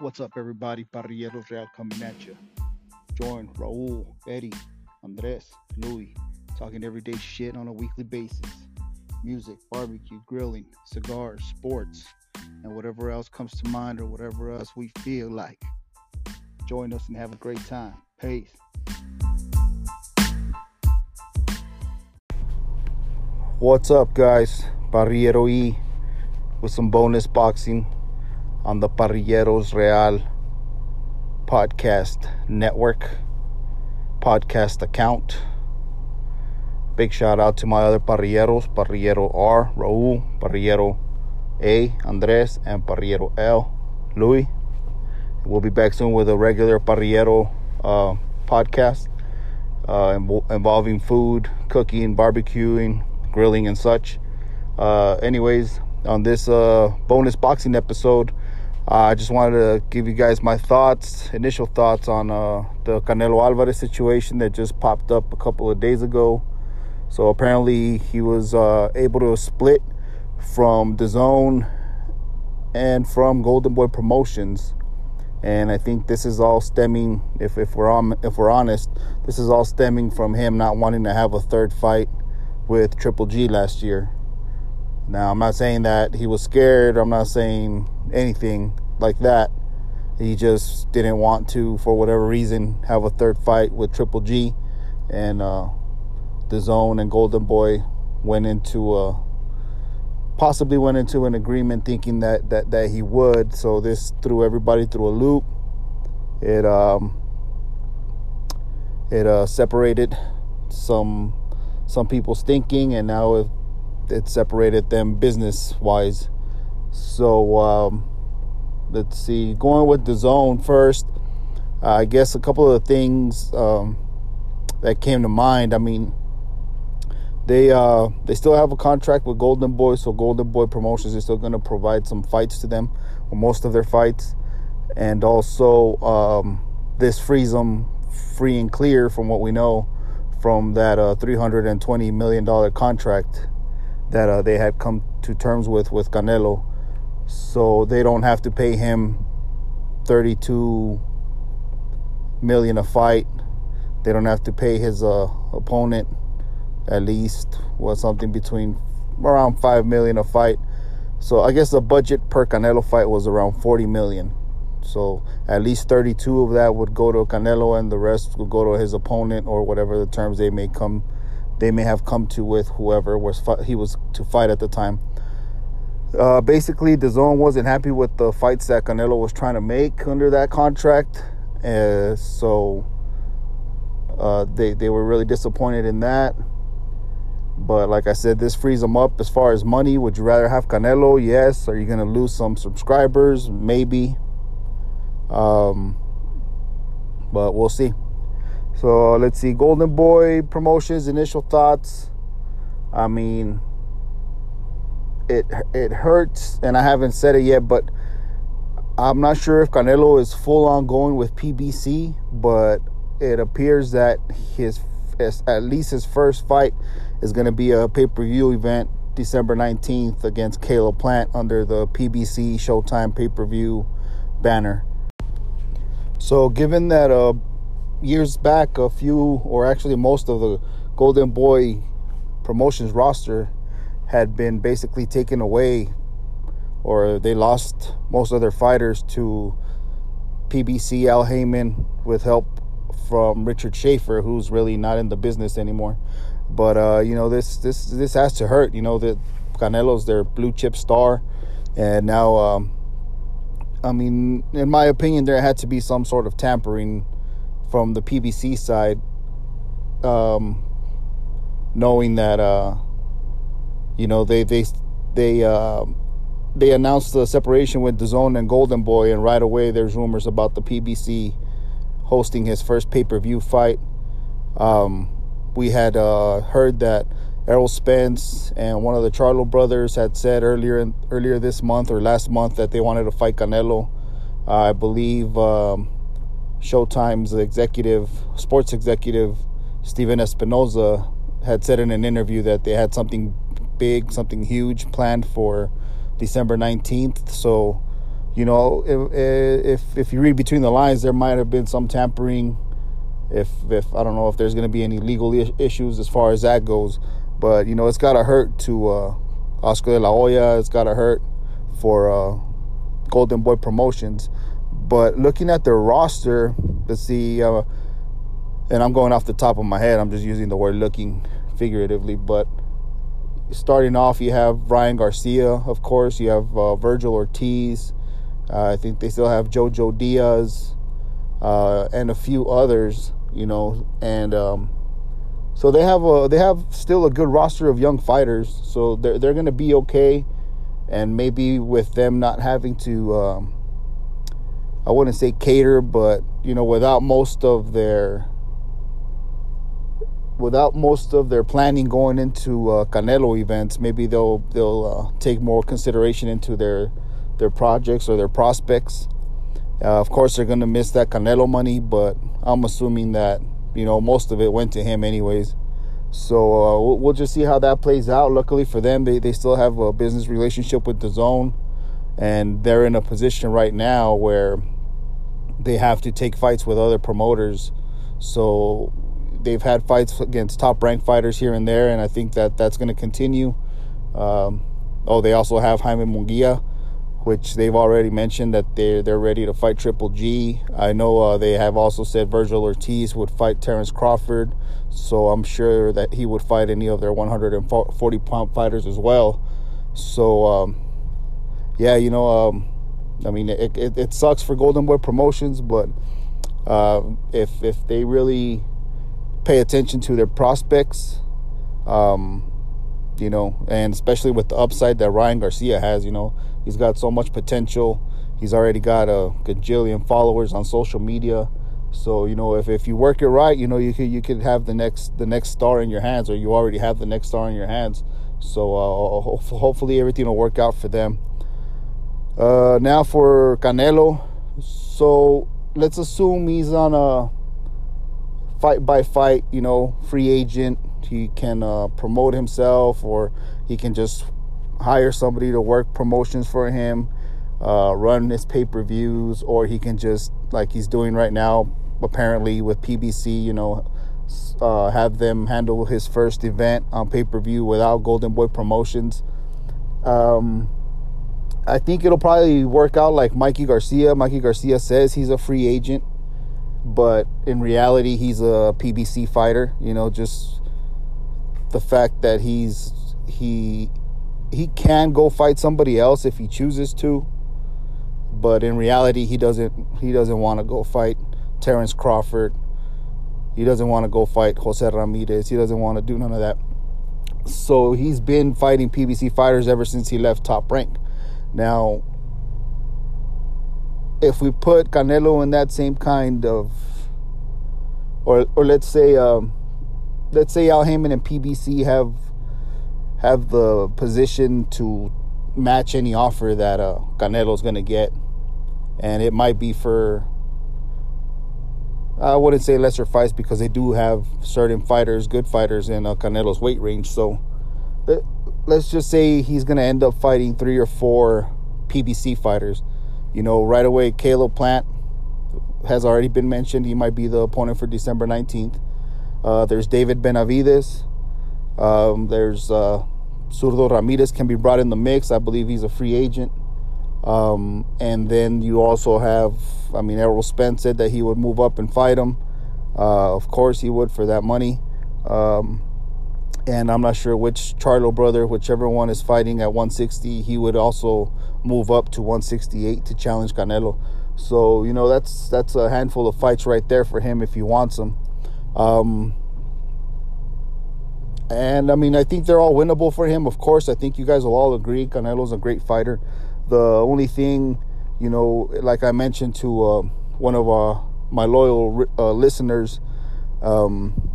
What's up, everybody? Parrilleros Real coming at you. Join Raul, Eddie, Andres, Louis, talking everyday shit on a weekly basis. Music, barbecue, grilling, cigars, sports, and whatever else comes to mind or whatever else we feel like. Join us and have a great time. Peace. What's up, guys? Parrillero E with some bonus boxing on the Parrilleros Real podcast network, podcast account. Big shout out to my other parrilleros, Parrillero R, Raul, Parrillero A, Andres, and Parrillero L, Louis. We'll be back soon with a regular Parrillero uh, podcast uh, involving food, cooking, barbecuing, grilling, and such. Uh, anyways, on this uh, bonus boxing episode, I just wanted to give you guys my thoughts, initial thoughts on uh, the Canelo Alvarez situation that just popped up a couple of days ago. So apparently he was uh, able to split from DAZN and from Golden Boy Promotions, and I think this is all stemming, if if we're on, if we're honest, this is all stemming from him not wanting to have a third fight with Triple G last year. Now, I'm not saying that he was scared. I'm not saying anything like that. He just didn't want to, for whatever reason, have a third fight with Triple G. And uh, Zone and Golden Boy went into a, possibly went into an agreement thinking that, that, that he would. So this threw everybody through a loop. It, um, it uh, separated some some people's thinking, and now it it separated them business wise. So um, let's see, going with DAZN first. Uh, I guess a couple of the things um, that came to mind. I mean, they uh, they still have a contract with Golden Boy, so Golden Boy Promotions is still going to provide some fights to them, or most of their fights, and also um, this frees them free and clear from what we know from that uh, 320 million dollar contract that uh, they had come to terms with with Canelo, so they don't have to pay him 32 million a fight. They don't have to pay his uh, opponent at least was something between around five million a fight. So I guess the budget per Canelo fight was around 40 million. So at least 32 of that would go to Canelo, and the rest would go to his opponent or whatever the terms they may come they may have come to with whoever was he was to fight at the time. Uh, basically, zone wasn't happy with the fights that Canelo was trying to make under that contract, so uh, they they were really disappointed in that. But like I said, this frees them up as far as money. Would you rather have Canelo? Yes. Are you going to lose some subscribers? Maybe. Um, but we'll see. So let's see, Golden Boy promotions. Initial thoughts. I mean, it it hurts, and I haven't said it yet, but I'm not sure if Canelo is full on going with PBC, but it appears that his, at least his first fight is going to be a pay per view event December 19th against Caleb Plant under the PBC Showtime pay per view banner. So, given that uh, years back, a few, or actually most of the Golden Boy promotions roster had been basically taken away, or they lost most of their fighters to PBC Al Haymon with help from Richard Schaefer, who's really not in the business anymore. But uh, you know, this this this has to hurt. You know that Canelo's their blue chip star, and now, um, I mean, in my opinion, there had to be some sort of tampering from the PBC side, um, knowing that uh, you know they they they uh, they announced the separation with DAZN and Golden Boy, and right away there's rumors about the PBC hosting his first pay per view fight. Um, we had uh, heard that Errol Spence and one of the Charlo brothers had said earlier in, earlier this month or last month that they wanted to fight Canelo. Uh, I believe um, Showtime's executive, sports executive, Stephen Espinoza, had said in an interview that they had something big, something huge planned for December 19th. So you know, if, if if you read between the lines, there might have been some tampering. If if I don't know if there's going to be any legal issues as far as that goes, but you know, it's got to hurt to uh, Oscar de la Hoya. It's got to hurt for uh, Golden Boy Promotions. But looking at their roster, let's see, uh, and I'm going off the top of my head. I'm just using the word looking figuratively, but starting off, you have Ryan Garcia, of course. You have uh, Vergil Ortiz. Uh, I think they still have Jojo Diaz uh, and a few others, you know, and um, so they have a they have still a good roster of young fighters. So they're they're gonna be okay, and maybe with them not having to, um, I wouldn't say cater, but you know, without most of their without most of their planning going into uh, Canelo events, maybe they'll they'll uh, take more consideration into their their projects or their prospects. Uh, of course, they're going to miss that Canelo money, but I'm assuming that you know most of it went to him anyways. So uh, we'll, we'll, just see how that plays out. Luckily for them, they they still have a business relationship with DAZN, and they're in a position right now where they have to take fights with other promoters. So they've had fights against top ranked fighters here and there, and I think that that's going to continue. Um, oh, they also have Jaime Munguia which they've already mentioned that they're they're ready to fight Triple G. I know uh, they have also said Vergil Ortiz would fight Terence Crawford, so I'm sure that he would fight any of their 140 pound fighters as well. So um, yeah, you know, um, I mean, it, it, it, sucks for Golden Boy Promotions, but uh, if if they really pay attention to their prospects. Um, you know, and especially with the upside that Ryan Garcia has, you know, he's got so much potential. He's already got a gajillion followers on social media. So, you know, if, if you work it right, you know, you could you could have the next the next star in your hands or you already have the next star in your hands. So, uh, hopefully everything will work out for them. Uh, now for Canelo. So, let's assume he's on a fight by fight, you know, free agent he can uh, promote himself or he can just hire somebody to work promotions for him, uh, run his pay per views, or he can just, like he's doing right now, apparently with PBC, you know, uh, have them handle his first event on pay per view without Golden Boy Promotions. Um, I think it'll probably work out like Mikey Garcia. Mikey Garcia says he's a free agent, but in reality, he's a PBC fighter. You know, just the fact that he's he he can go fight somebody else if he chooses to but in reality he doesn't he doesn't want to go fight Terence Crawford. He doesn't want to go fight Jose Ramirez. He doesn't want to do none of that. So he's been fighting PBC fighters ever since he left top rank. Now if we put Canelo in that same kind of or or let's say um, let's say Al Haymon and PBC have have the position to match any offer that uh, Canelo's going to get, and it might be for I wouldn't say lesser fights because they do have certain fighters, good fighters in uh, Canelo's weight range. So let, let's just say he's going to end up fighting three or four PBC fighters. You know, right away, Caleb Plant has already been mentioned. He might be the opponent for December 19th. Uh, there's David Benavidez. Um, there's uh, Zurdo Ramirez can be brought in the mix. I believe he's a free agent. Um, and then you also have, I mean, Errol Spence said that he would move up and fight him. Uh, of course, he would for that money. Um, and I'm not sure which Charlo brother, whichever one is fighting at 160, he would also move up to 168 to challenge Canelo. So you know that's that's a handful of fights right there for him if he wants them. Um, and I mean, I think they're all winnable for him. Of course, I think you guys will all agree Canelo's a great fighter. The only thing, you know, like I mentioned to uh, one of uh, my loyal uh, listeners, um,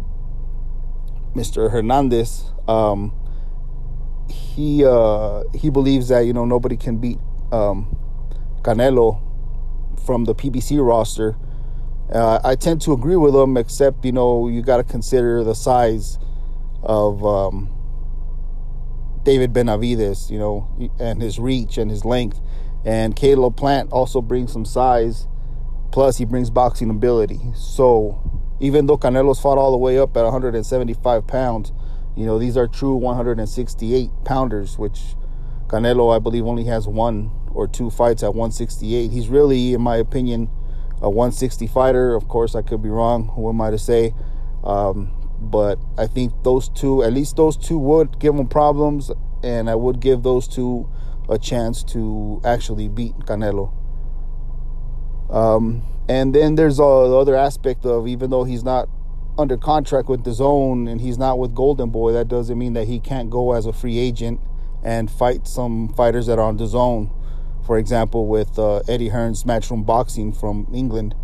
Mr. Hernandez, um, he uh, he believes that you know nobody can beat um, Canelo from the PBC roster uh, I tend to agree with him, except you know you got to consider the size of um, David Benavidez, you know, and his reach and his length. And Caleb Plant also brings some size, plus he brings boxing ability. So even though Canelo's fought all the way up at 175 pounds, you know, these are true 168 pounders, which Canelo, I believe, only has one or two fights at 168. He's really, in my opinion, a 160 fighter. Of course, I could be wrong. Who am I to say? Um, but I think those two, at least those two, would give him problems, and I would give those two a chance to actually beat Canelo. Um, and then there's uh, the other aspect of even though he's not under contract with DAZN and he's not with Golden Boy, that doesn't mean that he can't go as a free agent and fight some fighters that are on DAZN. For example, with uh, Eddie Hearn's Matchroom Boxing from England,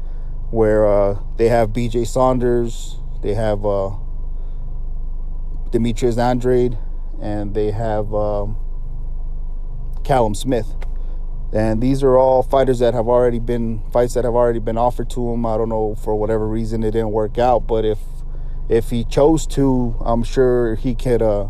where uh, they have BJ Saunders, they have uh, Demetrius Andrade, and they have um, Callum Smith. And these are all fighters that have already been fights that have already been offered to him. I don't know for whatever reason it didn't work out, but if if he chose to, I'm sure he could uh,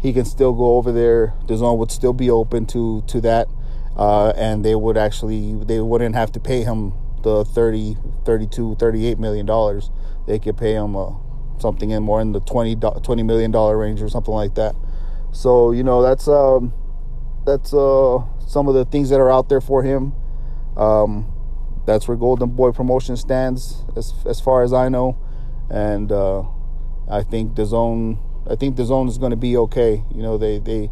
he can still go over there. DAZN would still be open to to that, uh, and they would actually they wouldn't have to pay him the 30, 32, 38 million dollars. They could pay him uh, something in more in the 20, 20 million dollar range or something like that. So you know that's um, that's uh, some of the things that are out there for him. Um, that's where Golden Boy Promotion stands, as as far as I know, and uh, I think DAZN. I think DAZN is going to be okay. You know, they they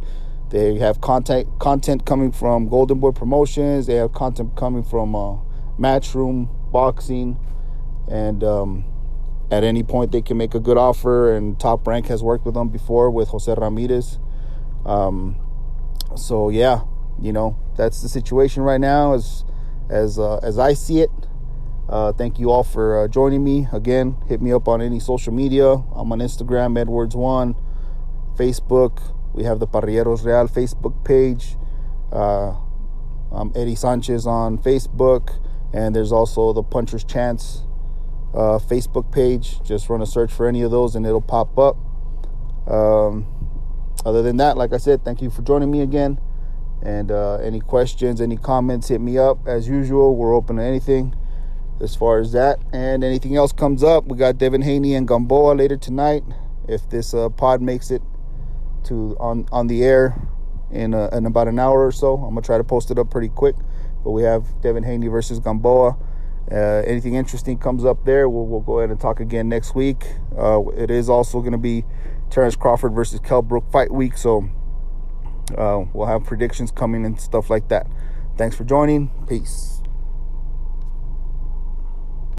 they have content content coming from Golden Boy Promotions. They have content coming from uh, Matchroom Boxing, and um, at any point they can make a good offer. And Top Rank has worked with them before with Jose Ramirez. Um, so yeah, you know that's the situation right now as as uh, as I see it. Uh, thank you all for uh, joining me again. Hit me up on any social media. I'm on Instagram, Edwards One, Facebook. We have the Parrilleros Real Facebook page. Uh, I'm Eddie Sanchez on Facebook, and there's also the Puncher's Chance uh, Facebook page. Just run a search for any of those, and it'll pop up. Um, other than that, like I said, thank you for joining me again. And uh, any questions, any comments, hit me up. As usual, we're open to anything as far as that. And anything else comes up, we got Devin Haney and Gamboa later tonight. If this uh, pod makes it to on on the air in, uh, in about an hour or so, I'm gonna try to post it up pretty quick. But we have Devin Haney versus Gamboa. Uh, anything interesting comes up there, we'll, we'll go ahead and talk again next week. Uh, it is also going to be Terence Crawford versus Kell Brook fight week. So uh, we'll have predictions coming and stuff like that. Thanks for joining. Peace.